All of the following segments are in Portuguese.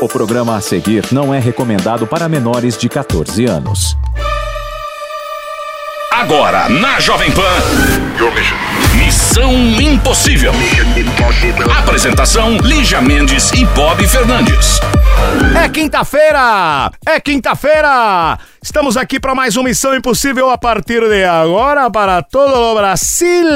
O programa a seguir não é recomendado para menores de 14 anos. Agora, na Jovem Pan. Missão Impossível. Apresentação: Lígia Mendes e Bob Fernandes. É quinta-feira! É quinta-feira! Estamos aqui para mais uma Missão Impossível a partir de agora para todo o Brasil.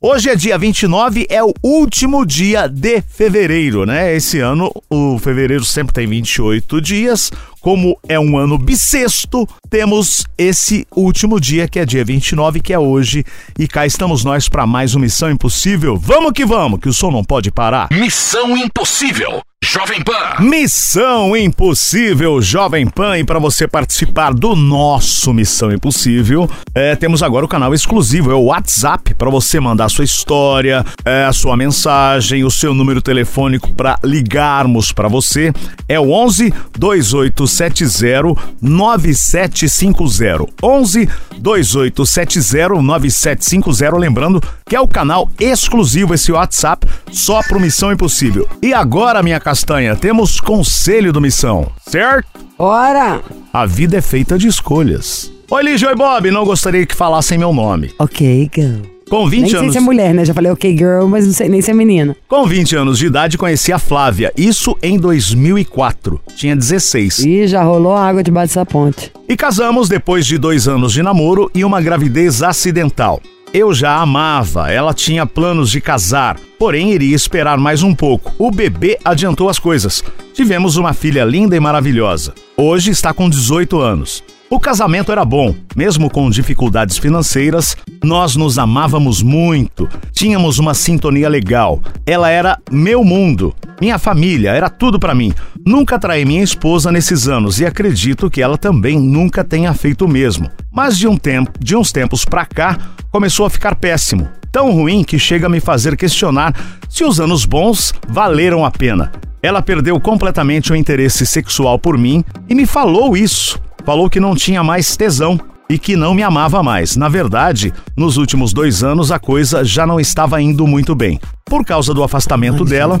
Hoje é dia 29, é o último dia de fevereiro, né? Esse ano o fevereiro sempre tem 28 dias. Como é um ano bissexto, temos esse último dia que é dia 29, que é hoje, e cá estamos nós para mais uma Missão Impossível. Vamos que vamos, que o som não pode parar. Missão Impossível. Jovem Pan. Missão Impossível Jovem Pan e para você participar do nosso Missão Impossível, é, temos agora o canal exclusivo, é o WhatsApp para você mandar sua história, é, a sua mensagem, o seu número telefônico para ligarmos para você é o 11 2870 9750. 11 2870 9750, lembrando que é o canal exclusivo esse WhatsApp só pro Missão Impossível. E agora, minha castanha, temos conselho do Missão, certo? Ora! A vida é feita de escolhas. Oi, Lígia, oi, Bob, não gostaria que falassem meu nome. Ok, girl. Com 20 nem sei anos. se é mulher, né? Já falei ok, girl, mas não sei nem se é menina. Com 20 anos de idade, conheci a Flávia. Isso em 2004. Tinha 16. Ih, já rolou água debaixo dessa ponte. E casamos depois de dois anos de namoro e uma gravidez acidental. Eu já amava, ela tinha planos de casar, porém iria esperar mais um pouco. O bebê adiantou as coisas. Tivemos uma filha linda e maravilhosa. Hoje está com 18 anos. O casamento era bom, mesmo com dificuldades financeiras, nós nos amávamos muito, tínhamos uma sintonia legal. Ela era meu mundo, minha família, era tudo para mim. Nunca traí minha esposa nesses anos e acredito que ela também nunca tenha feito o mesmo. Mas de um tempo, de uns tempos pra cá, começou a ficar péssimo. Tão ruim que chega a me fazer questionar se os anos bons valeram a pena. Ela perdeu completamente o interesse sexual por mim e me falou isso falou que não tinha mais tesão e que não me amava mais. Na verdade, nos últimos dois anos a coisa já não estava indo muito bem. Por causa do afastamento dela,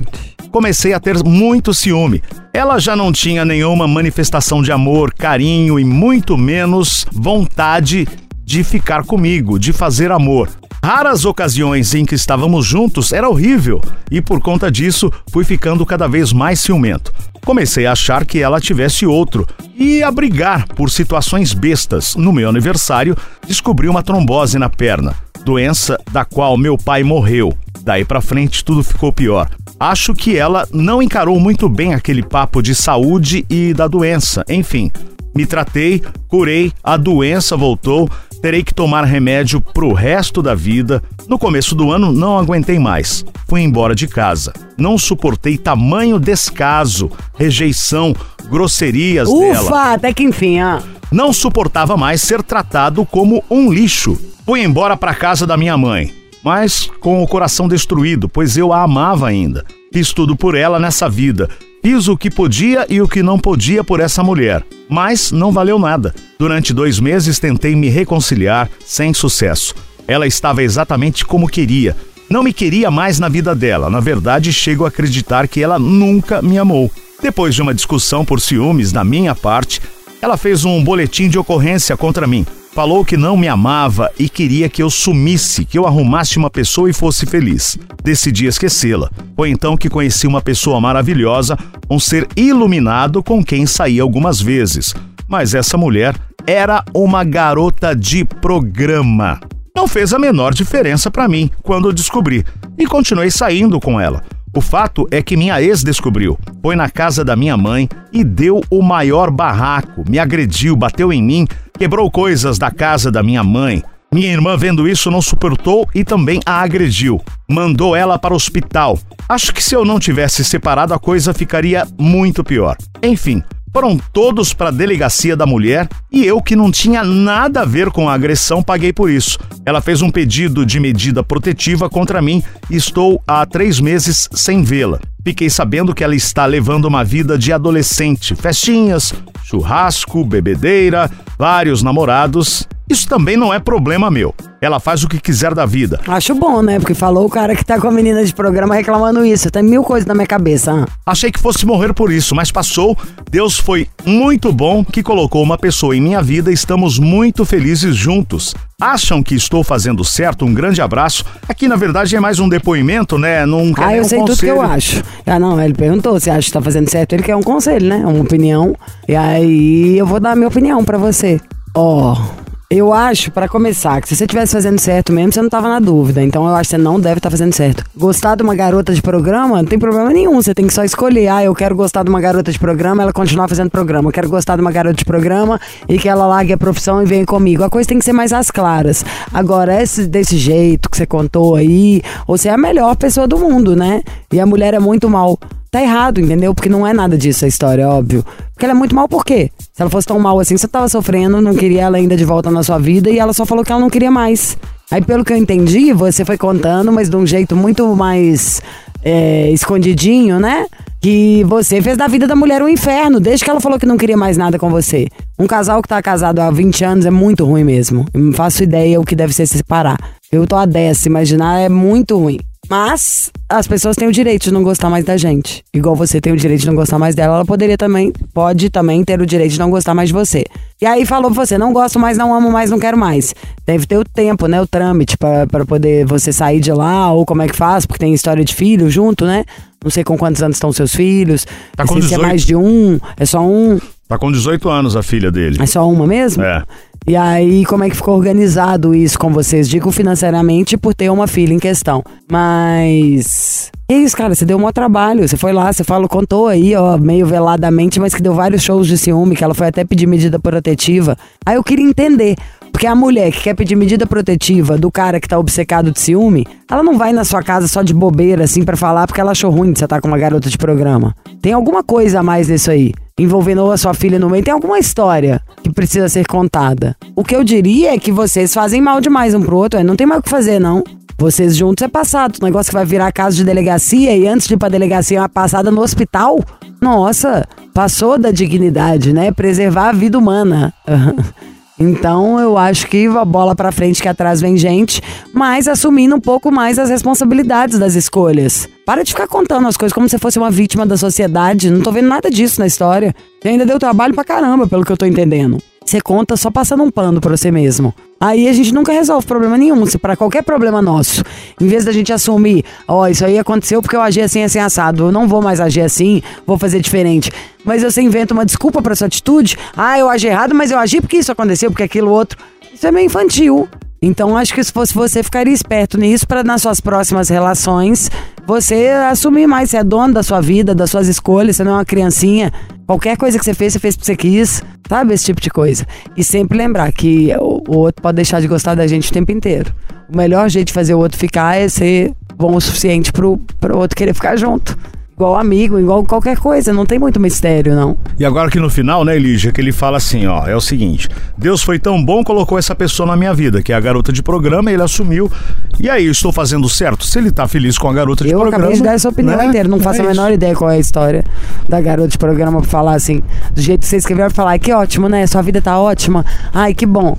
comecei a ter muito ciúme. Ela já não tinha nenhuma manifestação de amor, carinho e muito menos vontade de ficar comigo, de fazer amor. Raras ocasiões em que estávamos juntos era horrível e por conta disso fui ficando cada vez mais ciumento. Comecei a achar que ela tivesse outro e a brigar por situações bestas. No meu aniversário, descobri uma trombose na perna, doença da qual meu pai morreu. Daí pra frente tudo ficou pior. Acho que ela não encarou muito bem aquele papo de saúde e da doença. Enfim, me tratei, curei, a doença voltou, terei que tomar remédio pro resto da vida. No começo do ano não aguentei mais. Fui embora de casa. Não suportei tamanho descaso, rejeição, grosserias dela. Ufa, até que enfim, ó. Não suportava mais ser tratado como um lixo. Fui embora para casa da minha mãe, mas com o coração destruído, pois eu a amava ainda. Fiz tudo por ela nessa vida. Fiz o que podia e o que não podia por essa mulher, mas não valeu nada. Durante dois meses tentei me reconciliar, sem sucesso. Ela estava exatamente como queria. Não me queria mais na vida dela. Na verdade, chego a acreditar que ela nunca me amou. Depois de uma discussão por ciúmes da minha parte, ela fez um boletim de ocorrência contra mim. Falou que não me amava e queria que eu sumisse, que eu arrumasse uma pessoa e fosse feliz. Decidi esquecê-la. Foi então que conheci uma pessoa maravilhosa, um ser iluminado com quem saí algumas vezes. Mas essa mulher era uma garota de programa. Não fez a menor diferença para mim quando descobri e continuei saindo com ela. O fato é que minha ex descobriu, foi na casa da minha mãe e deu o maior barraco, me agrediu, bateu em mim, quebrou coisas da casa da minha mãe, Minha irmã, vendo isso, não suportou e também a agrediu. Mandou ela para o hospital. Acho que se eu não tivesse separado, a coisa ficaria muito pior. Enfim, foram todos para a delegacia da mulher e eu, que não tinha nada a ver com a agressão, paguei por isso. Ela fez um pedido de medida protetiva contra mim e estou há três meses sem vê-la. Fiquei sabendo que ela está levando uma vida de adolescente, festinhas, churrasco, bebedeira, vários namorados. Isso também não é problema meu. Ela faz o que quiser da vida. Acho bom, né? Porque falou o cara que tá com a menina de programa reclamando isso. Tem mil coisas na minha cabeça. ah. Achei que fosse morrer por isso, mas passou. Deus foi muito bom que colocou uma pessoa em minha vida estamos muito felizes juntos. Acham que estou fazendo certo? Um grande abraço. Aqui, na verdade, é mais um depoimento, né? Não quer Ah, eu um sei tudo que eu conselho. acho. Ah, não, ele perguntou se acha que tá fazendo certo. Ele quer um conselho, né? Uma opinião. E aí eu vou dar a minha opinião pra você. Ó, eu acho, pra começar, que se você estivesse fazendo certo mesmo, você não tava na dúvida. Então eu acho que você não deve estar fazendo certo. Gostar de uma garota de programa, não tem problema nenhum. Você tem que só escolher. Ah, eu quero gostar de uma garota de programa, ela continuar fazendo programa. Eu quero gostar de uma garota de programa e que ela largue a profissão e venha comigo. A coisa tem que ser mais às claras. Agora, esse, desse jeito que você contou aí, você é a melhor pessoa do mundo, né? E a mulher é muito mal. Tá errado, entendeu? Porque não é nada disso a história, óbvio. Porque ela é muito mal por quê? Se ela fosse tão mal assim, você tava sofrendo, não queria ela ainda de volta na sua vida e ela só falou que ela não queria mais. Aí, pelo que eu entendi, você foi contando, mas de um jeito muito mais é, escondidinho, né? Que você fez da vida da mulher um inferno, desde que ela falou que não queria mais nada com você. Um casal que tá casado há 20 anos é muito ruim mesmo. Eu não faço ideia o que deve ser se separar. Eu tô a 10, se imaginar é muito ruim. Mas as pessoas têm o direito de não gostar mais da gente. Igual você tem o direito de não gostar mais dela, ela poderia também, pode também ter o direito de não gostar mais de você. E aí falou pra você, não gosto mais, não amo mais, não quero mais. Deve ter o tempo, né? O trâmite pra pra poder você sair de lá, ou como é que faz, porque tem história de filho junto, né? Não sei com quantos anos estão seus filhos. Tá com sei se é 18. mais de um, é só um. Tá com 18 anos a filha dele. É só uma mesmo? É. E aí, como é que ficou organizado isso com vocês? Digo financeiramente por ter uma filha em questão. Mas. Que isso, cara? Você deu um maior trabalho. Você foi lá, você falou, contou aí, ó, meio veladamente, mas que deu vários shows de ciúme, que ela foi até pedir medida protetiva. Aí eu queria entender. Porque a mulher que quer pedir medida protetiva do cara que tá obcecado de ciúme, ela não vai na sua casa só de bobeira, assim, pra falar porque ela achou ruim de você estar com uma garota de programa. Tem alguma coisa a mais nisso aí envolvendo a sua filha no meio, tem alguma história que precisa ser contada. O que eu diria é que vocês fazem mal demais um pro outro, é, não tem mais o que fazer, não. Vocês juntos é passado. O negócio que vai virar caso de delegacia e antes de ir pra delegacia, uma passada no hospital. Nossa, passou da dignidade, né? Preservar a vida humana. Então eu acho que a bola pra frente que atrás vem gente, mas assumindo um pouco mais as responsabilidades das escolhas. Para de ficar contando as coisas como se fosse uma vítima da sociedade. Não tô vendo nada disso na história. Você ainda deu trabalho pra caramba, pelo que eu tô entendendo. Você conta só passando um pano pra você mesmo. Aí a gente nunca resolve problema nenhum. Se para qualquer problema nosso, em vez da gente assumir, ó, isso aí aconteceu porque eu agi assim, assim, assado. Eu não vou mais agir assim, vou fazer diferente. Mas você inventa uma desculpa pra sua atitude. Ah, eu agi errado, mas eu agi porque isso aconteceu, porque aquilo outro. Isso é meio infantil. Então acho que se fosse você, ficaria esperto nisso para nas suas próximas relações você assumir mais. Você é dono da sua vida, das suas escolhas, você não é uma criancinha. Qualquer coisa que você fez, você fez porque você quis. Sabe? Esse tipo de coisa. E sempre lembrar que o, outro pode deixar de gostar da gente o tempo inteiro. O melhor jeito de fazer o outro ficar é ser bom o suficiente pro, pro outro querer ficar junto. Igual amigo, igual qualquer coisa. Não tem muito mistério, não. E agora que no final, né, Lígia, que ele fala assim, ó, é o seguinte: Deus foi tão bom, colocou essa pessoa na minha vida, que é a garota de programa, ele assumiu. E aí, eu estou fazendo certo? Se ele tá feliz com a garota de Eu programa. acabei de dar essa opinião né? inteira. Não faço É a menor isso. ideia qual é a história da garota de programa pra falar assim. Do jeito que você escreveu, pra falar, "Ai, que ótimo, né? Sua vida tá ótima. Ai, que bom.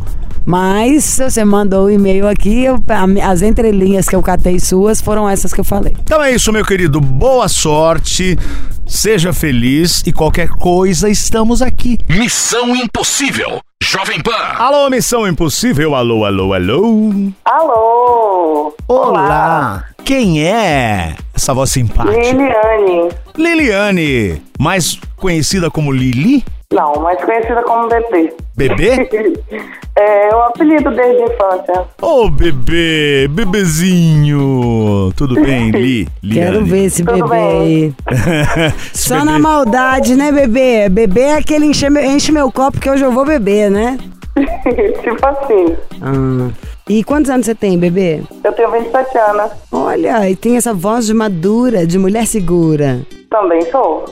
Mas se você mandou o e-mail aqui, eu- as entrelinhas que eu catei suas foram essas que eu falei. Então é isso, meu querido. Boa sorte, seja feliz e qualquer coisa, estamos aqui. Missão Impossível. Jovem Pan. Alô, Missão Impossível, alô, alô, alô. Alô! Olá, quem é essa voz simpática? Liliane. Liliane, mais conhecida como Lili? Não, mais conhecida como Bebê. Bebê? É o apelido desde a infância. Ô, bebê, bebezinho. Tudo bem, Li? Liane? Quero ver esse Tudo bebê aí. Esse Só bebê- na maldade, né, bebê? Bebê é aquele enche, meu- enche meu copo que hoje eu vou beber, né? tipo assim. Ah, E quantos anos você tem, bebê? Eu tenho 27 anos. Olha, e tem essa voz de madura, de mulher segura. Também sou.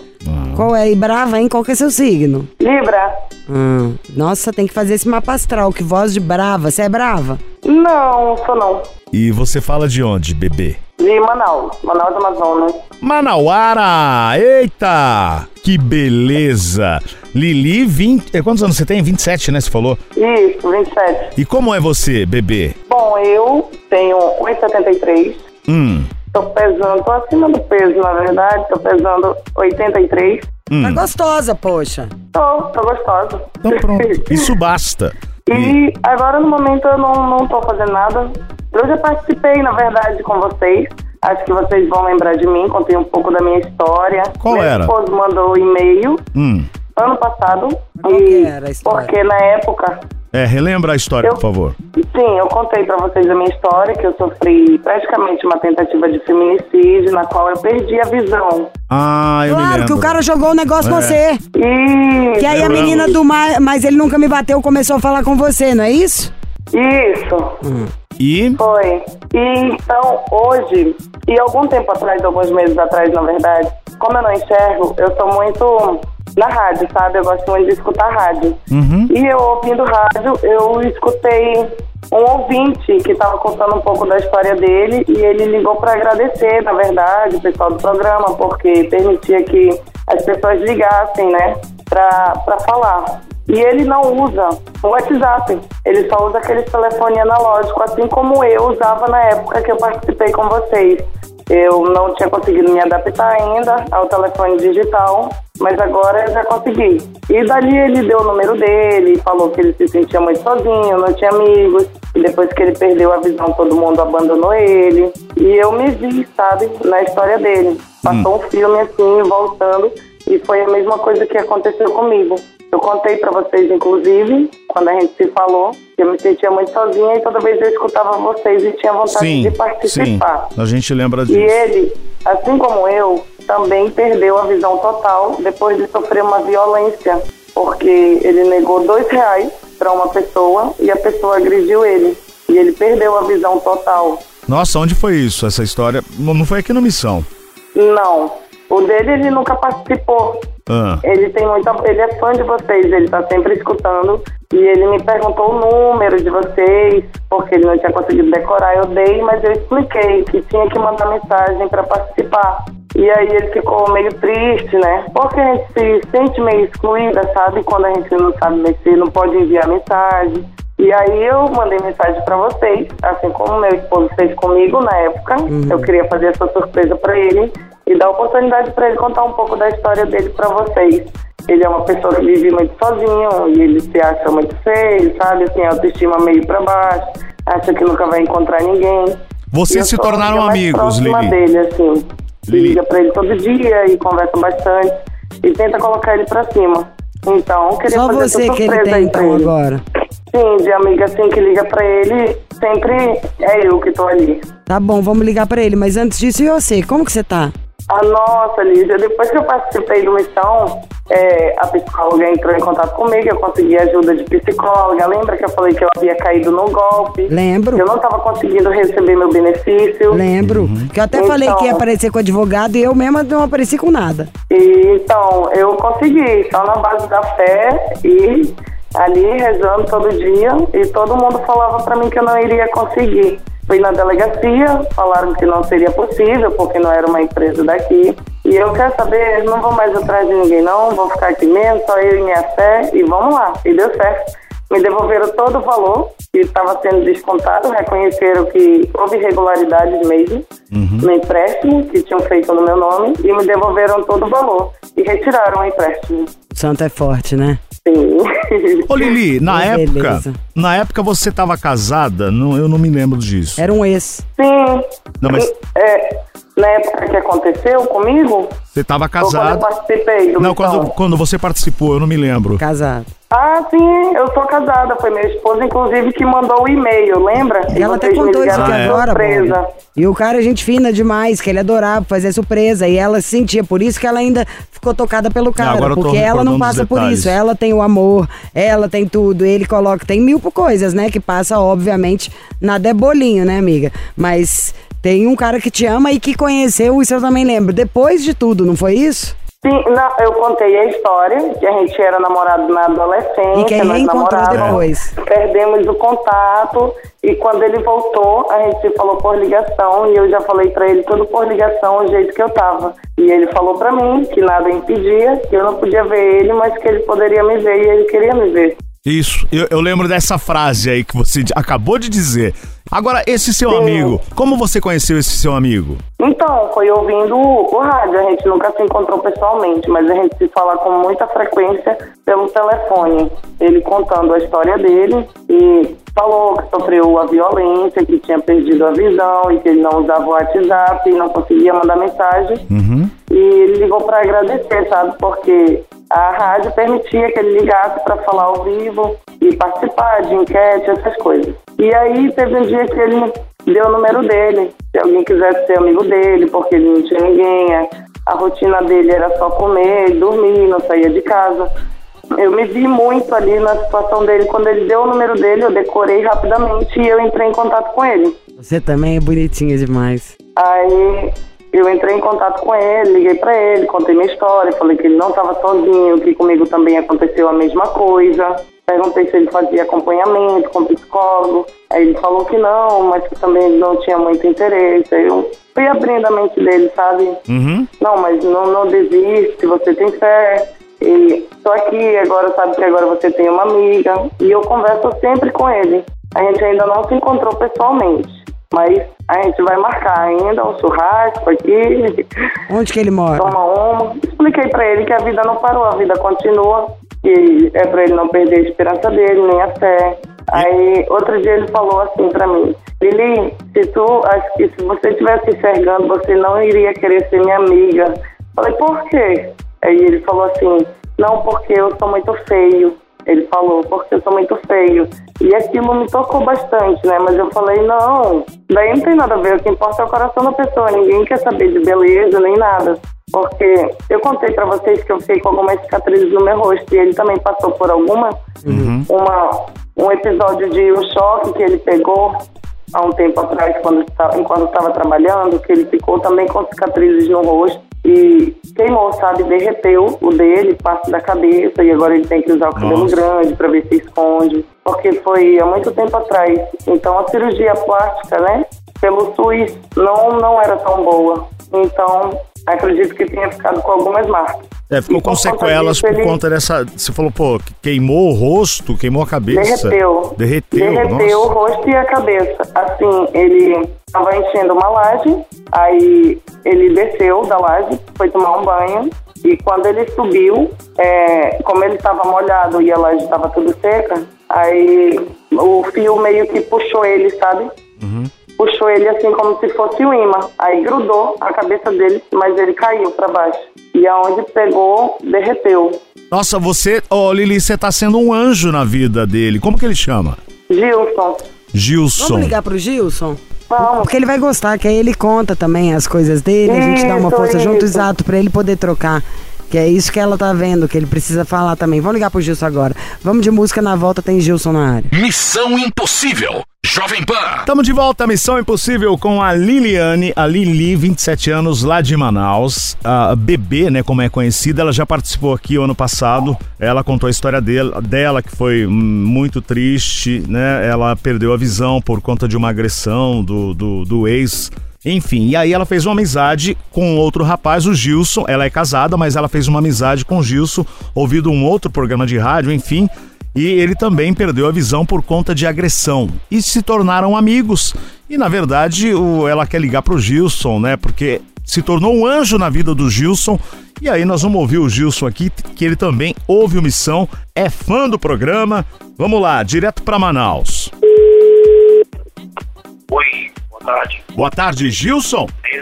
Qual é? E brava, hein? Qual que é seu signo? Libra? Hum, nossa, tem que fazer esse mapa astral. Que voz de brava. Você é brava? Não, sou não. E você fala de onde, bebê? De Manaus. Manaus, Amazonas. Manauara! Eita! Que beleza! Lili, 20. eh, Quantos anos você tem? 27, né? Você falou? Isso, 27. E como é você, bebê? Bom, eu tenho 1,73. Hum. Tô pesando, tô acima do peso, na verdade. Tô pesando 83. Tá gostosa, poxa. Tô, tô gostosa. Então pronto. Isso basta. E agora no momento eu não, não tô fazendo nada. Eu já participei, na verdade, com vocês. Acho que vocês vão lembrar de mim, contei um pouco da minha história. Qual Meu era? esposo mandou um e-mail Hum. Ano passado. Qual e que era a história? Porque na época, É, relembra a história, Eu- por favor. sim, eu contei pra vocês a minha história, que eu sofri praticamente uma tentativa de feminicídio, na qual eu perdi a visão. Ah, eu me Claro lembro. que o cara jogou o negócio É. em você. E Que aí a menina do mar, mas ele nunca me bateu, começou a falar com você, não é isso? isso. E Foi. E então, hoje, e algum tempo atrás, alguns meses atrás, na verdade, como eu não enxergo, eu sou muito na rádio, sabe? Eu gosto muito de escutar rádio. E eu ouvindo rádio, eu escutei um ouvinte que estava contando um pouco da história dele e ele ligou para agradecer, na verdade, o pessoal do programa, porque permitia que as pessoas ligassem, né, para falar. E ele não usa o WhatsApp, ele só usa aquele telefone analógico, assim como eu usava na época que eu participei com vocês. Eu não tinha conseguido me adaptar ainda ao telefone digital, mas agora eu já consegui. E dali ele deu o número dele, falou que ele se sentia muito sozinho, não tinha amigos. E depois que ele perdeu a visão, todo mundo abandonou ele. E eu me vi, sabe, na história dele. Passou um filme assim, voltando, e foi a mesma coisa que aconteceu comigo. Eu contei pra vocês, inclusive, quando a gente se falou, que eu me sentia muito sozinha e toda vez eu escutava vocês e tinha vontade sim, de sim. participar. A gente lembra E disso. ele, assim como eu, também perdeu a visão total depois de sofrer uma violência, porque ele negou dois reais para uma pessoa e a pessoa agrediu ele. E ele perdeu a visão total. Nossa, onde foi isso? Essa história não foi aqui no Missão. Não. O dele ele nunca participou. Ah. Ele tem muita, ele é fã de vocês, ele tá sempre escutando e ele me perguntou o número de vocês, porque ele não tinha conseguido decorar, eu dei, mas eu expliquei que tinha que mandar mensagem para participar. E aí ele ficou meio triste, né? Porque a gente se sente meio excluída, sabe? Quando a gente não sabe mexer, não pode enviar mensagem. E aí eu mandei mensagem para vocês, assim como meu esposo fez comigo na época. Eu queria fazer essa surpresa para ele e dar oportunidade para ele contar um pouco da história dele para vocês. Ele é uma pessoa que vive muito sozinho e ele se acha muito feio, sabe? Assim, autoestima meio para baixo, acha que nunca vai encontrar ninguém. Vocês se a tornaram amigos, Lili. dele, assim. Lili. Liga pra ele todo dia e conversa bastante e tenta colocar ele pra cima. Então, eu queria Só fazer você que ele tem, então, ele. agora. Sim, de amiga assim que liga pra ele, sempre é eu que tô ali. Tá bom, vamos ligar pra ele. Mas antes disso, e você? Como que você tá? Ah, nossa, Lídia, depois que eu participei do Missão, é, a psicóloga entrou em contato comigo, eu consegui ajuda de psicóloga. Lembra que eu falei que eu havia caído no golpe? Lembro. Eu não estava conseguindo receber meu benefício. Lembro. Que eu até Então- falei que ia aparecer com advogado e eu mesma não apareci com nada. E, então, eu consegui, só na base da fé e ali rezando todo dia. E todo mundo falava pra mim que eu não iria conseguir. Fui na delegacia, falaram que não seria possível, porque não era uma empresa daqui. E eu quero saber, não vou mais atrás de ninguém não, vou ficar aqui mesmo, só eu e minha fé, e vamos lá. E deu certo. Me devolveram todo o valor que estava sendo descontado, reconheceram que houve irregularidades mesmo no empréstimo que tinham feito no meu nome e me devolveram todo o valor e retiraram o empréstimo. Santo é forte, né? Sim. Ô Lili, na Que época, beleza. na época você tava casada, não, eu não me lembro disso. Era um ex. Sim. Não, mas É, Na época que aconteceu comigo? Você estava Ou quando eu casado? participei do Não, quando, quando você participou, eu não me lembro. Casado. Ah, sim, eu sou casada. Foi minha esposa, inclusive, que mandou o e-mail, lembra? E ela até contou isso aqui agora, surpresa. E o cara é gente fina demais, que ele adorava fazer surpresa. E ela sentia, por isso que ela ainda ficou tocada pelo cara. tô porque ela não passa por isso. Ela tem o amor, ela tem tudo. Ele coloca, tem mil coisas, né? Que passa, obviamente, nada é bolinho, né, amiga? Mas tem um cara que te ama e que conheceu, isso eu também lembro. Depois de tudo, não foi isso? Sim, não, eu contei a história, que a gente era namorado na adolescência, E que nós reencontrou depois. Perdemos o contato e quando ele voltou, a gente se falou por ligação e eu já falei pra ele tudo por ligação, o jeito que eu tava. E ele falou pra mim que nada impedia, que eu não podia ver ele, mas que ele poderia me ver e ele queria me ver. Isso, eu, eu lembro dessa frase aí que você acabou de dizer. Agora, esse seu Sim. amigo, como você conheceu esse seu amigo? Então, foi ouvindo o, rádio. A gente nunca se encontrou pessoalmente, mas a gente se fala com muita frequência pelo telefone. Ele contando a história dele e falou que sofreu a violência, que tinha perdido a visão e que ele não usava o WhatsApp e não conseguia mandar mensagem. E ele ligou para agradecer, sabe? Porque a rádio permitia que ele ligasse para falar ao vivo e participar de enquete, essas coisas. E aí teve um dia que ele deu o número dele, se alguém quisesse ser amigo dele, porque ele não tinha ninguém. a- A rotina dele era só comer, dormir, não saía de casa. Eu me vi muito ali na situação dele. Quando ele deu o número dele, eu decorei rapidamente e eu entrei em contato com ele. Você também é bonitinha demais. Aí eu entrei em contato com ele, liguei pra ele, contei minha história, falei que ele não estava sozinho, que comigo também aconteceu a mesma coisa. Perguntei se ele fazia acompanhamento com psicólogo. Aí ele falou que não, mas que também não tinha muito interesse. Aí eu fui abrindo a mente dele, sabe? Uhum. Não, mas não, não desiste, você tem fé. E tô aqui, agora sabe que agora você tem uma amiga. E eu converso sempre com ele. A gente ainda não se encontrou pessoalmente. Mas a gente vai marcar ainda um churrasco aqui, Onde que ele mora? toma uma. Expliquei pra ele que a vida não parou, a vida continua. E é pra ele não perder a esperança dele, nem a fé. Aí, outro dia ele falou assim pra mim, Lili, se tu, acho que se você estivesse enxergando, você não iria querer ser minha amiga. Falei, por quê? Aí ele falou assim, não, porque eu sou muito feio. Ele falou, porque eu sou muito feio. E aquilo me tocou bastante, né? Mas eu falei, não, daí não tem nada a ver. O que importa é o coração da pessoa. Ninguém quer saber de beleza nem nada. Porque eu contei pra vocês que eu fiquei com algumas cicatrizes no meu rosto. E ele também passou por alguma. Uma, um episódio de um choque que ele pegou há um tempo atrás, quando enquanto estava trabalhando, que ele ficou também com cicatrizes no rosto e queimou, sabe? Derreteu o dele, parte da cabeça, e agora ele tem que usar o cabelo Nossa. grande para ver se esconde, porque foi há muito tempo atrás. Então a cirurgia plástica, né? Pelo SUS não, não era tão boa. Então acredito que tenha ficado com algumas marcas. É, ficou com sequelas disso, por ele- conta dessa. Você falou, pô, que queimou o rosto, queimou a cabeça. Derreteu. Derreteu. Derreteu o nossa. rosto e a cabeça. Assim, ele estava enchendo uma laje, aí ele desceu da laje, foi tomar um banho, e quando ele subiu, é, como ele estava molhado e a laje estava tudo seca, aí o fio meio que puxou ele, sabe? Puxou ele assim como se fosse um imã. Aí grudou a cabeça dele, mas ele caiu para baixo. E aonde pegou, derreteu. Nossa, você, ô Lili, você tá sendo um anjo na vida dele. Como que ele chama? Gilson, Gilson. Vamos ligar pro Gilson? vamos. Porque ele vai gostar, que aí ele conta também as coisas dele, a gente dá uma Isso, força junto, isso. exato, pra ele poder trocar. Que é isso que ela tá vendo, que ele precisa falar também. Vamos ligar pro Gilson agora. Vamos de música na volta, tem Gilson na área. Missão Impossível. Jovem Pan. Estamos de volta à Missão Impossível com a Liliane, a Lili, 27 anos, lá de Manaus. A bebê, né, como é conhecida, ela já participou aqui o ano passado. Ela contou a história dela, dela que foi hum, muito triste, né? Ela perdeu a visão por conta de uma agressão do, do, do ex. Enfim, e aí ela fez uma amizade com outro rapaz, o Gilson. Ela é casada, mas ela fez uma amizade com o Gilson, ouvindo um outro programa de rádio, enfim. E ele também perdeu a visão por conta de agressão. E se tornaram amigos. E na verdade, o, ela quer ligar pro Gilson, né? Porque se tornou um anjo na vida do Gilson. E aí nós vamos ouvir o Gilson aqui, que ele também ouve o Missão, é fã do programa. Vamos lá, direto para Manaus. Oi, boa tarde. Boa tarde, Gilson. É.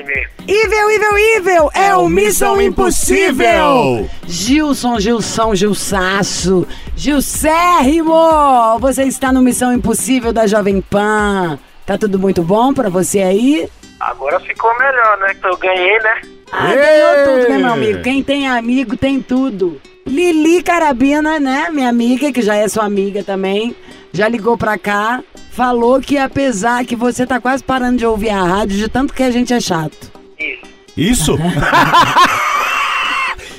Evil, evil, evil! É o Missão Impossível! Gilson, Gilson, Gilsaço, Gilcérrimo! Você está no Missão Impossível da Jovem Pan. Tá tudo muito bom pra você aí? Agora ficou melhor, né? Que eu ganhei, né? Ah, ganhou tudo, né, meu amigo? Quem tem amigo tem tudo. Lili Carabina, né, minha amiga, que já é sua amiga também, já ligou pra cá, falou que apesar que você tá quase parando de ouvir a rádio de tanto que a gente é chato. Isso. Isso?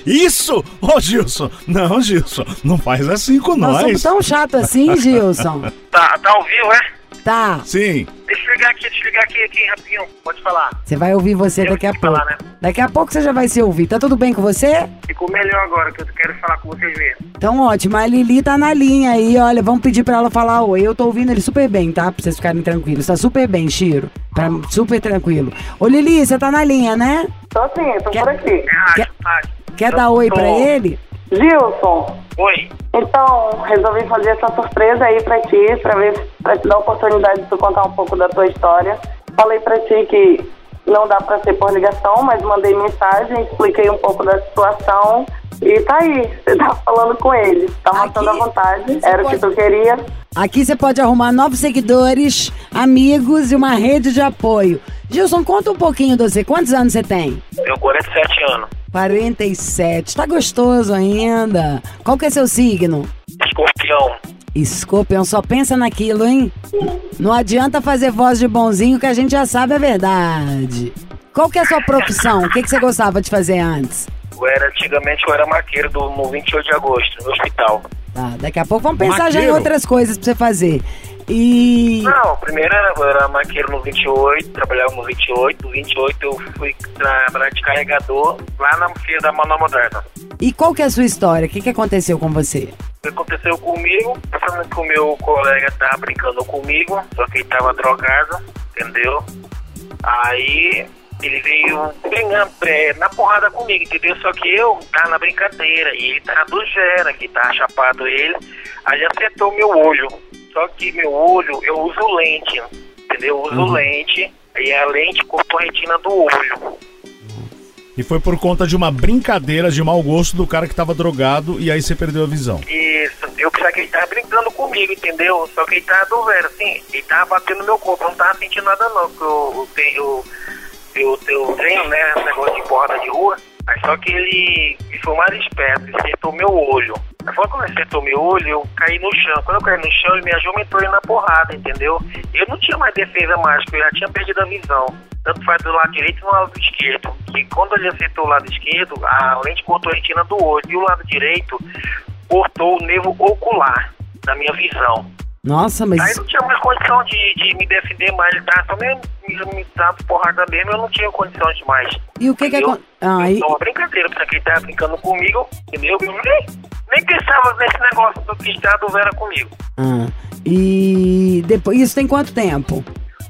Isso? Ô, Gilson. Não, Gilson, não faz assim com Nós somos nós. tão chato assim, Gilson. Tá, tá ao vivo, é? Tá, Sim. Deixa eu ligar aqui, deixa eu ligar aqui, aqui rapidinho. Pode falar. você vai ouvir você Eu daqui a pouco. falar, né? Daqui a pouco você já vai se ouvir. Tá tudo bem com você? Ficou melhor agora, que eu quero falar com vocês mesmo. Então ótimo, a Lili tá na linha aí, olha, vamos pedir pra ela falar oi. Eu tô ouvindo ele super bem, tá? Pra vocês ficarem tranquilos. Tá super bem, Chiro. Tá super tranquilo. Ô Lili, você tá na linha, né? Tô sim, tô Quer- por aqui. É rádio, Quer-. Quer dar oi tô- pra ele? Gilson, Oi. então, resolvi fazer essa surpresa aí pra ti, pra ver, pra te dar a oportunidade de tu contar um pouco da tua história. Falei pra ti que não dá pra ser por ligação, mas mandei mensagem, expliquei um pouco da situação e tá aí, você tá falando com ele, tá matando à Aqui, vontade, você era o pode- que tu queria. Aqui você pode arrumar novos seguidores, amigos e uma rede de apoio. Gilson, conta um pouquinho de você. Quantos anos você tem? Tenho 47 anos. 47. Tá gostoso ainda. Qual que é seu signo? Escorpião. Escorpião, só pensa naquilo, hein? Não adianta fazer voz de bonzinho que a gente já sabe a verdade. Qual que é a sua profissão? O que, que você gostava de fazer antes? Eu era, antigamente eu era maqueiro do, no 28 de agosto, no hospital. Tá, daqui a pouco vamos pensar já em Maqueiro? outras coisas pra você fazer. E. Não, primeiro era, eu era maqueiro no 28, trabalhava no 28. No 28 eu fui trabalhar de carregador lá na feira da Manoel Moderna. E qual que é a sua história? O que, que aconteceu com você? O que aconteceu comigo, pensando que o meu colega tava brincando comigo, só que ele tava drogado, entendeu? Aí ele veio brigando é, na porrada comigo, entendeu? Só que eu tava na brincadeira e ele tava do gera, que tava chapado ele, aí acertou meu olho. Só que meu olho, eu uso lente, entendeu? Eu uso lente, e a lente cortou a retina do olho. E foi por conta de uma brincadeira de mau gosto do cara que tava drogado e aí você perdeu a visão. Isso, eu pensava que ele tava brincando comigo, entendeu? Só que ele tava do velho, assim, ele tava batendo no meu corpo, eu não tava sentindo nada não, eu, eu, tenho- eu, eu, eu treino, né, esse negócio de porrada de rua, aí só que ele, ele foi mais esperto, ele acertou meu olho. Aí foi quando ele acertou meu olho, eu caí no chão. Quando eu caí no chão, ele me ajudou ele na porrada, entendeu? Eu não tinha mais defesa mais, porque eu já tinha perdido a visão. Tanto faz do lado direito do lado esquerdo. E quando ele acertou o lado esquerdo, a lente cortou a retina do olho. E o lado direito cortou o nervo ocular da minha visão. Nossa, Aí mas. não tinha mais condição de, de me defender mais. Ele tava só mesmo me, me dando porrada mesmo, eu não tinha condições de mais. E o que que Entendeu? aconteceu? Ah, e- Então, uma brincadeira, porque ele tava brincando comigo, entendeu? Eu nem, nem pensava nesse negócio do que estava do Vera comigo. ah, e depois. Isso tem quanto tempo?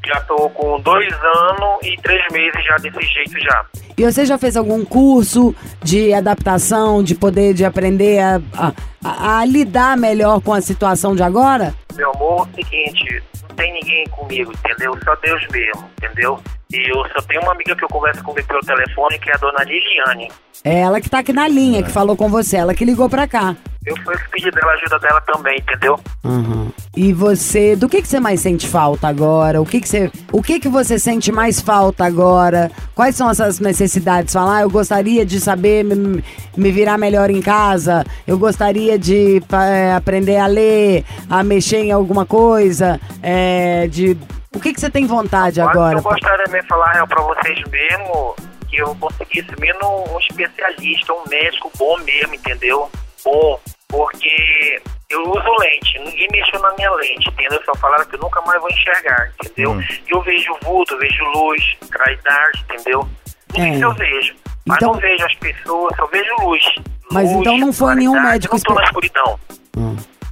Já tô com dois anos e três meses já desse jeito já. E você já fez algum curso de adaptação, de poder de aprender a, a- a- lidar melhor com a situação de agora? Meu amor, é o seguinte, não tem ninguém comigo, entendeu? Só Deus mesmo, entendeu? E eu só tenho uma amiga que eu converso comigo pelo telefone, que é a dona Liliane. É ela que tá aqui na linha, que falou com você, ela que ligou pra cá. Eu fui pedir dela ajuda dela também, entendeu? Uhum. E você, do que que você mais sente falta agora? O que que você, o que que você sente mais falta agora? Quais são essas necessidades? Falar, ah, eu gostaria de saber me, me virar melhor em casa. Eu gostaria de é, aprender a ler, a mexer em alguma coisa. É, de o que que você tem vontade Mas agora? Eu gostaria de falar pra vocês mesmo que eu conseguisse mesmo um especialista, um médico bom mesmo, entendeu? Bom, porque eu uso lente, ninguém mexeu na minha lente, entendeu? Só falaram que eu nunca mais vou enxergar, entendeu? E eu vejo vulto, vejo luz, claridade, entendeu? Tudo É. isso eu vejo. Mas Então- não vejo as pessoas, só vejo luz. Mas Luz, então não foi nenhum médico Não tô na escuridão.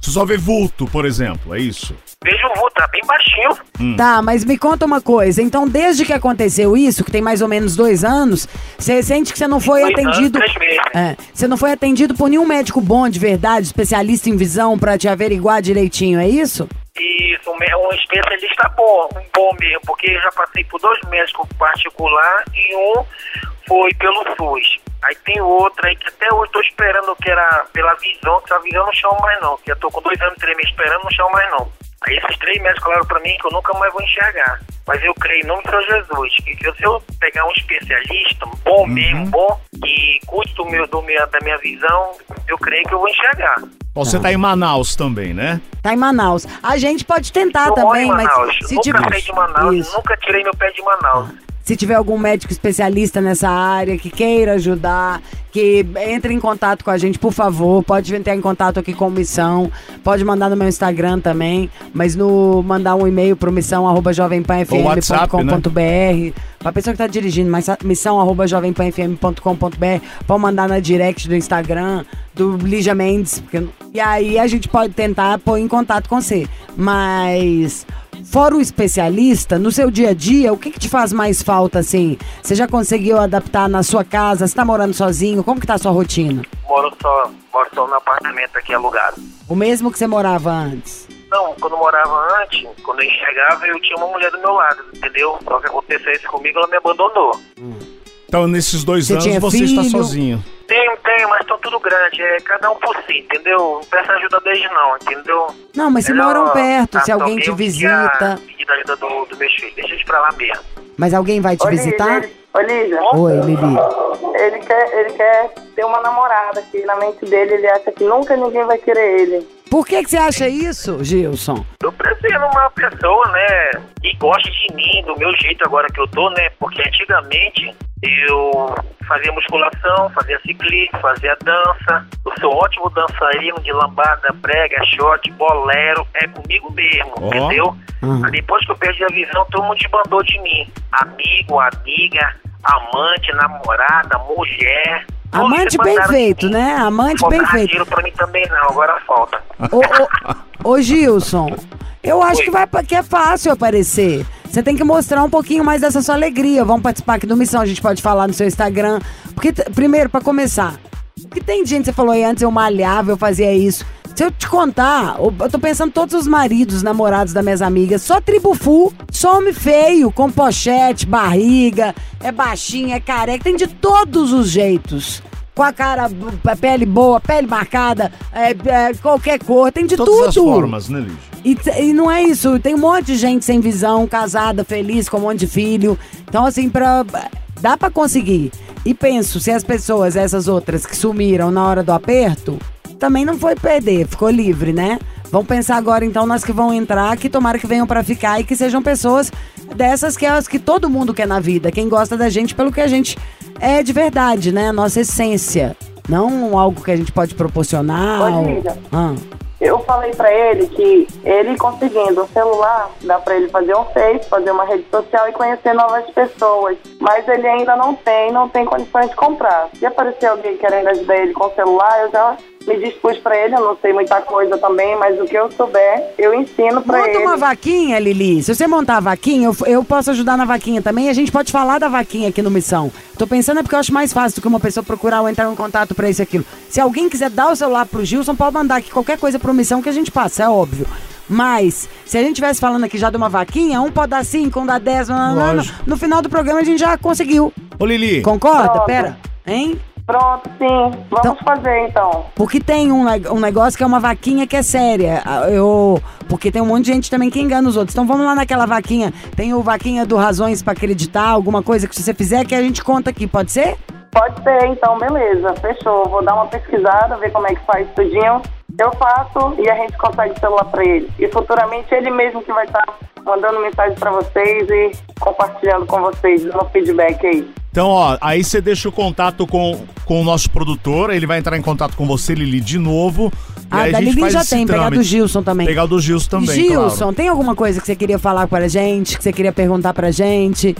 Você só vê vulto, por exemplo, é isso? Vejo o vulto, tá bem baixinho. Tá, mas me conta uma coisa. Então, desde que aconteceu isso, que tem mais ou menos dois anos, você sente que você não foi Dois anos, atendido. três meses. É, você não foi atendido por nenhum médico bom de verdade, especialista em visão, pra te averiguar direitinho, é isso? Isso, um, um especialista bom, um bom mesmo, porque eu já passei por dois médicos particular e um foi pelo SUS. Aí tem outro aí que até hoje estou esperando que era pela visão, que a visão não chama mais não. Que eu tô com dois anos e três meses esperando, não chama mais não. Aí esses três médicos falaram pra mim que eu nunca mais vou enxergar. Mas eu creio em nome de Senhor Jesus, que que se eu pegar um especialista, um bom mesmo, bom, que cuide do meu, do meu, da minha visão, eu creio que eu vou enxergar. Você tá em Manaus também, né? Tá em Manaus. A gente pode tentar eu moro em também, Manaus, mas se nunca tiver. de Manaus, Isso. nunca tirei meu pé de Manaus. Se tiver algum médico especialista nessa área que queira ajudar, que entre em contato com a gente, por favor. Pode entrar em contato aqui com Missão. Pode mandar no meu Instagram também. Mas no mandar um e-mail pro missão arroba jovempanfm.com.br. Pra pessoa que tá dirigindo, mas missão arroba jovempanfm.com.br. Pode mandar na direct do Instagram, do Lígia Mendes. porque- E aí a gente pode tentar pôr em contato com você. Mas. Fora o especialista, no seu dia a dia, o que, que te faz mais falta, assim? Você já conseguiu adaptar na sua casa? Você tá morando sozinho? Como que tá a sua rotina? Moro só, moro só no apartamento aqui alugado. O mesmo que você morava antes? Não, quando eu morava antes, quando eu enxergava, eu tinha uma mulher do meu lado, entendeu? Só que aconteceu isso comigo, ela me abandonou. Então, nesses dois Você anos, você está filho? sozinho. Tenho, tenho, mas tô tudo grande, é cada um por si, entendeu? Não peço ajuda deles não, entendeu? Não, mas se moram perto, se alguém te eu visita. Pedir ajuda do, do meus filhos, deixa eles pra lá mesmo. Mas alguém vai te Ô, visitar? Lígia, Ô, Lígia, Oi, Lili. ele quer, ele quer ter uma namorada que na mente dele ele acha que nunca ninguém vai querer ele. Por que, que você acha isso, Gilson? Eu prefiro uma pessoa, né, que goste de mim, do meu jeito agora que eu tô, né? Porque antigamente eu fazia musculação, fazia ciclismo, fazia dança. Eu sou ótimo dançarino de lambada, brega, shot, bolero. É comigo mesmo, Ó. entendeu? Uhum. Depois que eu perdi a visão, todo mundo desbandou de mim. Amigo, amiga, amante, namorada, mulher. Amante bem feito, né? Amante bem feito. dinheiro pra mim também não, agora falta. Ô, ô, ô, Gilson, eu acho Oi. que, vai, que é fácil aparecer. Você tem que mostrar um pouquinho mais dessa sua alegria. Vamos participar aqui do Missão, a gente pode falar no seu Instagram. Porque, primeiro, pra começar, porque tem gente, você falou aí antes, eu malhava, eu fazia isso. Se eu te contar, eu tô pensando todos os maridos, namorados das minhas amigas, só tribo full, só homem feio, com pochete, barriga, é baixinho, é careca, tem de todos os jeitos. Com a cara, a pele boa, pele marcada, é, é, qualquer cor, tem de Todas tudo. as formas, né, Lígia? E, e não é isso, tem um monte de gente sem visão, casada, feliz, com um monte de filho. Então, assim, pra, dá pra conseguir. E penso, se as pessoas, essas outras que sumiram na hora do aperto, também não foi perder, ficou livre, né? Vamos pensar agora, então, nas que vão entrar, que tomara que venham pra ficar e que sejam pessoas dessas que é as que todo mundo quer na vida. Quem gosta da gente pelo que a gente é de verdade, né? Nossa essência. Não algo que a gente pode proporcionar. Ô, ou-. Ah. Eu falei pra ele que ele conseguindo um celular, dá pra ele fazer um Face, fazer uma rede social e conhecer novas pessoas. Mas ele ainda não tem, não tem condições de comprar. Se aparecer alguém querendo ajudar ele com o celular, eu já me dispus pra ele. Eu não sei muita coisa também, mas o que eu souber, eu ensino pra Monta ele. uma vaquinha, Lili. Se você montar a vaquinha, eu, eu posso ajudar na vaquinha também. A gente pode falar da vaquinha aqui no Missão. Tô pensando é porque eu acho mais fácil do que uma pessoa procurar ou entrar em contato pra isso e aquilo. Se alguém quiser dar o celular pro Gilson, pode mandar aqui qualquer coisa pro Missão que a gente passa, é óbvio. Mas, se a gente tivesse falando aqui já de uma vaquinha, um pode dar cinco, um dá dez, não, não, não, Lógico. no final do programa a gente já conseguiu. Ô, Lili, Concorda? Pronto. Pera. Hein? Pronto, sim. Vamos Então- fazer então. Porque tem um, um negócio que é uma vaquinha que é séria. Ah, Eu, porque tem um monte de gente também que engana os outros. Então vamos lá naquela vaquinha. Tem o vaquinha do Razões pra Acreditar, alguma coisa que você fizer que a gente conta aqui, pode ser? Pode ser, então, beleza. Fechou. Vou dar uma pesquisada, ver como é que faz tudinho. Eu faço e a gente consegue celular pra ele. E futuramente ele mesmo que vai estar mandando mensagem pra vocês e compartilhando com vocês, dando feedback aí. Então, ó, aí você deixa o contato com, com o nosso produtor, ele vai entrar em contato com você, Lili, de novo. e Ah, da a gente Lili faz já tem, pegar do. Gilson também. Pegar do Gilson também, Gilson, claro. tem alguma coisa que você queria falar pra gente, que você queria perguntar pra gente?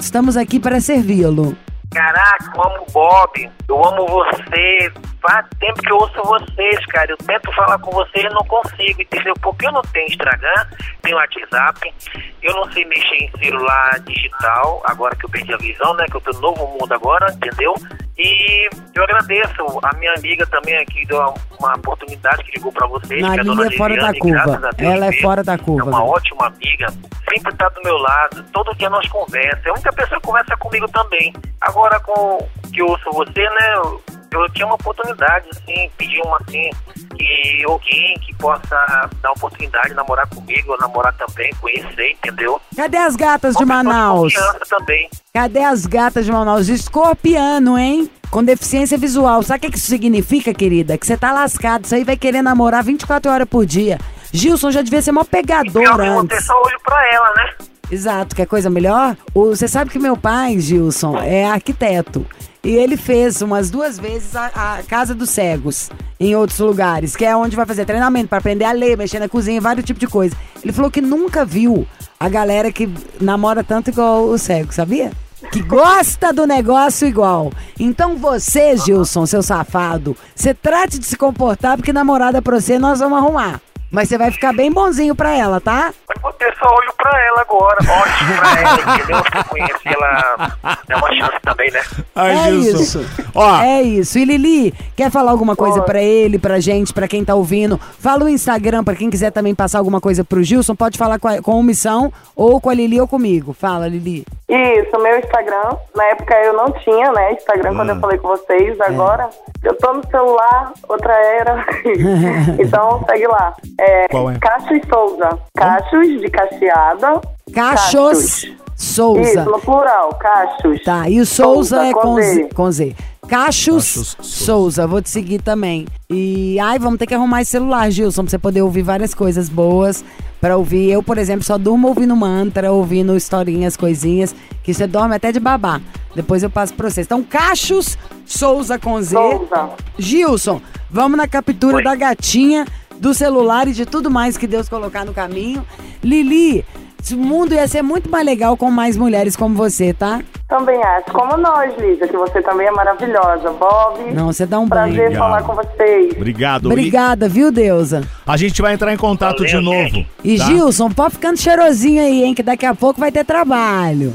Estamos aqui para servi-lo. Caraca, eu amo o Bob, eu amo você. Faz tempo que eu ouço vocês, cara. Eu tento falar com vocês e não consigo, entendeu? Porque eu não tenho Instagram, tenho WhatsApp, eu não sei mexer em celular digital, agora que eu perdi a visão, né? Que eu tô no novo mundo agora, entendeu? E eu agradeço a minha amiga também que deu uma, oportunidade que ligou pra vocês, A que é a dona é fora da Liliane, curva. graças a Deus Ela é fora da curva, É uma né? ótima amiga, sempre tá do meu lado, todo dia nós conversamos. É a única pessoa que conversa comigo também. Agora com que eu ouço você, né? Eu, eu tinha uma oportunidade, assim, pedir uma assim, que alguém que possa dar oportunidade de namorar comigo, ou namorar também, conhecer, entendeu? Cadê as gatas de Uma pessoa Manaus? confiança também. Cadê as gatas de Manaus? Escorpiano, hein? Com deficiência visual. Sabe o que isso significa, querida? Que você tá lascado. Isso aí vai querer namorar 24 horas por dia. Gilson já devia ser mó pegador que eu antes. só olho pra ela, né? Exato, quer coisa melhor? Você sabe que meu pai, Gilson, é arquiteto. E ele fez umas duas vezes a, a Casa dos Cegos em outros lugares, que é onde vai fazer treinamento para aprender a ler, mexer na cozinha, vários tipos de coisa. Ele falou que nunca viu a galera que namora tanto igual o cego, sabia? Que gosta do negócio igual. Então você, Gilson, seu safado, você trate de se comportar porque namorada pra você nós vamos arrumar. Mas você vai ficar bem bonzinho pra ela, tá? Mas vou ter só olho pra ela agora. Ótimo pra ela, entendeu? Porque eu conheci ela. Dá uma chance também, né? Ai, é Gilson. isso. Ó, É isso. E Lili, quer falar alguma coisa pra ele, pra gente, pra quem tá ouvindo? Fala o Instagram pra quem quiser também passar alguma coisa pro Gilson. Pode falar com, a, com o Missão, ou com a Lili ou comigo. Fala, Lili. Isso, meu Instagram. Na época eu não tinha, né? Instagram quando Ah. eu falei com vocês. É. Agora eu tô no celular, outra era. então segue lá. É, Qual é? Cachos Souza. Cachos de cacheada. Cachos Souza. Isso, no plural. Cachos. Tá, e o Souza, Souza é com. Z. Com Z. Cachos, Cachos Souza. vou te seguir também. E, ai, vamos ter que arrumar esse celular, Gilson, pra você poder ouvir várias coisas boas. Pra ouvir, eu, por exemplo, só durmo ouvindo mantra, ouvindo historinhas, coisinhas, que você dorme até de babá. Depois eu passo pra vocês. Então, Cachos Souza com Z. Souza. Gilson, vamos na captura Oi. da gatinha, do celular e de tudo mais que Deus colocar no caminho. Lili, o mundo ia ser muito mais legal com mais mulheres como você, tá? Também acho. Como nós, Lígia, que você também é maravilhosa. Bob. Não, você dá um Prazer banho. Obrigado. falar com vocês. obrigado. E Obrigada, viu, Deusa? a gente vai entrar em contato Valeu, de novo. gente. E tá? Gilson, pode ficando cheirosinho aí, hein? Que daqui a pouco vai ter trabalho.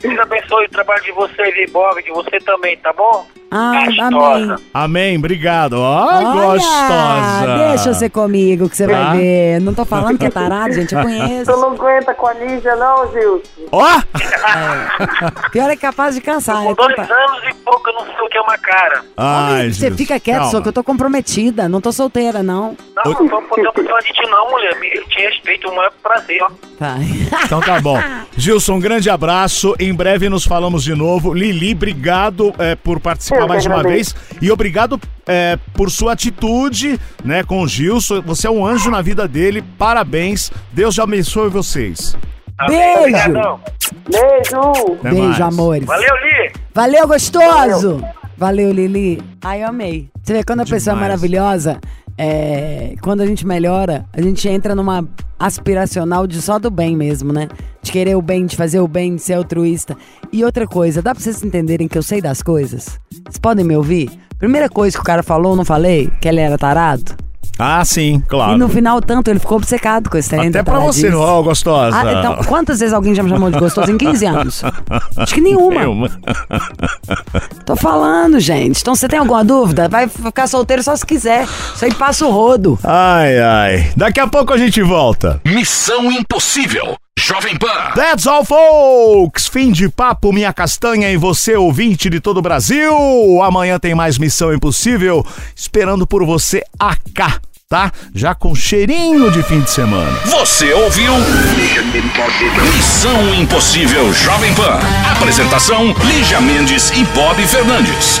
Deus abençoe o trabalho de vocês e Bob, de você também, tá bom? Ah, Gostosa. amém. Amém, obrigado. Ó, Olha, gostosa. Deixa você comigo que você Tá. vai ver. Não tô falando que é tarado, gente, eu conheço. Tu não aguenta com a Lígia, não, Gilson? Ó, Pior é capaz de cansar. Com é dois anos e pouco, eu não sei o que é uma cara. Ai, Você fica quieto, calma. só que eu tô comprometida. Não tô solteira, não. Não, não tô podendo falar de ti não, mulher. Me- Eu te respeito, o maior prazer, ó. Vai. Então tá bom. Gilson, um grande abraço. Em breve nos falamos de novo. Lili, obrigado é, por participar Eu mais uma vez. E obrigado é, por sua atitude né, com o Gilson. Você é um anjo na vida dele. Parabéns. Deus já abençoe vocês. Beijo. Obrigadão. Beijo! Até Beijo, mais. amores. Valeu, Li. Valeu, gostoso! Valeu, Lili. Ai, eu amei. Você vê, quando a pessoa é Demais. maravilhosa, é, quando a gente melhora, a gente entra numa aspiracional de só do bem mesmo, né? De querer o bem, de fazer o bem, de ser altruísta. E outra coisa, dá pra vocês entenderem que eu sei das coisas? Vocês podem me ouvir? Primeira coisa que o cara falou, não falei? Que ele era tarado? Ah, sim, claro. E no final, tanto, ele ficou obcecado com esse trem Até pra você, taradice. ó, gostosa. Ah, então, quantas vezes alguém já me chamou de gostoso em 15 anos? Acho que nenhuma. Eu- Tô falando, gente. Então você tem alguma dúvida? Vai ficar solteiro só se quiser. Isso aí passa o rodo. Ai, ai. Daqui a pouco a gente volta. Missão Impossível. Jovem Pan. That's all, folks! Fim de papo, minha castanha e você, ouvinte de todo o Brasil. Amanhã tem mais Missão Impossível, esperando por você acá, tá? Já com cheirinho de fim de semana. Você ouviu? Missão Impossível Jovem Pan. Apresentação: Lígia Mendes e Bob Fernandes.